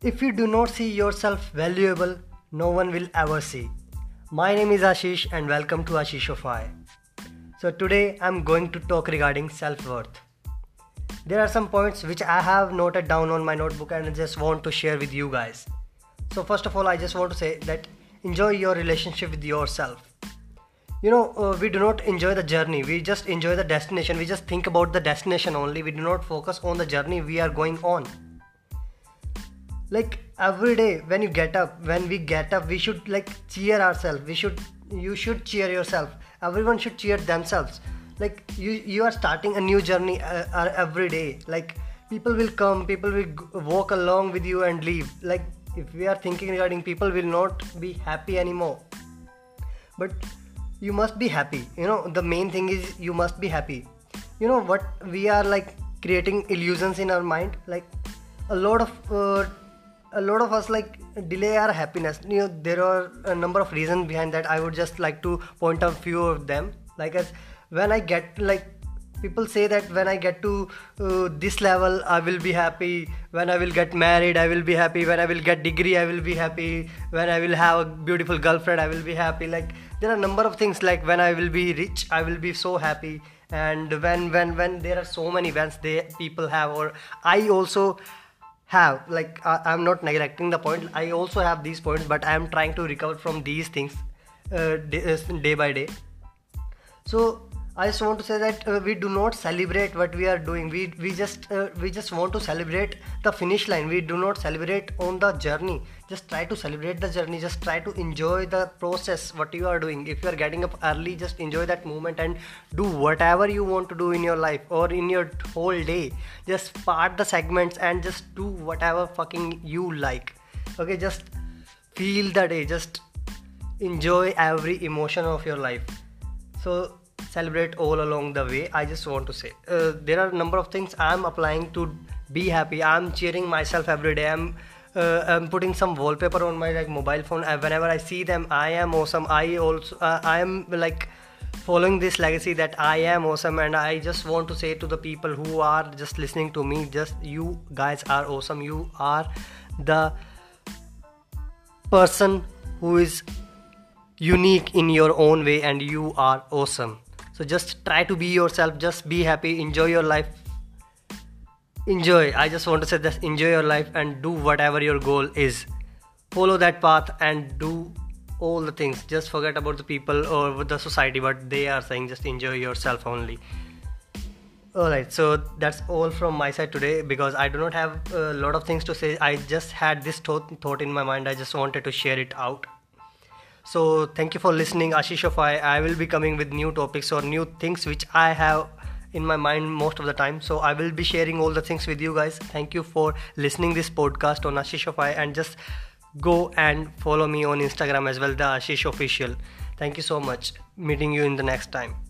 If you do not see yourself valuable, no one will ever see. My name is Ashish and welcome to Ashishofy. So today I'm going to talk regarding self-worth. There are some points which I have noted down on my notebook and I just want to share with you guys. So first of all, I just want to say that enjoy your relationship with yourself. You know, uh, we do not enjoy the journey. We just enjoy the destination. We just think about the destination only. We do not focus on the journey we are going on like every day when you get up when we get up we should like cheer ourselves. We should you should cheer yourself. Everyone should cheer themselves. Like you you are starting a new journey uh, uh, every day. Like people will come people will walk along with you and leave. Like if we are thinking regarding people will not be happy anymore. But you must be happy. You know the main thing is you must be happy. You know what? We are like creating illusions in our mind. Like a lot of uh, a lot of us like delay our happiness. You know there are a number of reasons behind that. I would just like to point out few of them. Like as when i get like people say that when i get to uh, this level i will be happy. When i will get married i will be happy. When i will get degree i will be happy. When i will have a beautiful girlfriend i will be happy. Like there are a number of things like when i will be rich i will be so happy. And when when when there are so many events they people have or i also have like I, i'm not neglecting the point. I also have these points but i am trying to recover from these things uh, day, uh, day by day. So i just want to say that uh, we do not celebrate what we are doing. We we just uh, we just want to celebrate the finish line. We do not celebrate on the journey. Just try to celebrate the journey. Just try to enjoy the process what you are doing. If you are getting up early just enjoy that moment and do whatever you want to do in your life or in your whole day. Just part the segments and just do whatever fucking you like. Okay just feel the day. Just enjoy every emotion of your life. So celebrate all along the way i just want to say uh, there are a number of things i'm applying to be happy. I'm cheering myself every day. I'm uh, i'm putting some wallpaper on my like mobile phone. Whenever i see them i am awesome. I also uh, i am like following this legacy that i am awesome. And i just want to say to the people who are just listening to me just you guys are awesome. You are the person who is unique in your own way and you are awesome so just try to be yourself. Just be happy. Enjoy your life. Enjoy. I just want to say just enjoy your life and do whatever your goal is. Follow that path and do all the things. Just forget about the people or the society what they are saying just enjoy yourself only. Alright, so that's all from my side today because I do not have a lot of things to say. I just had this thought, thought in my mind. I just wanted to share it out. So thank you for listening, Ashishofy. I will be coming with new topics or new things which I have in my mind most of the time. So I will be sharing all the things with you guys. Thank you for listening this podcast on Ashishofy and just go and follow me on Instagram as well, the Ashish Official. Thank you so much. Meeting you in the next time.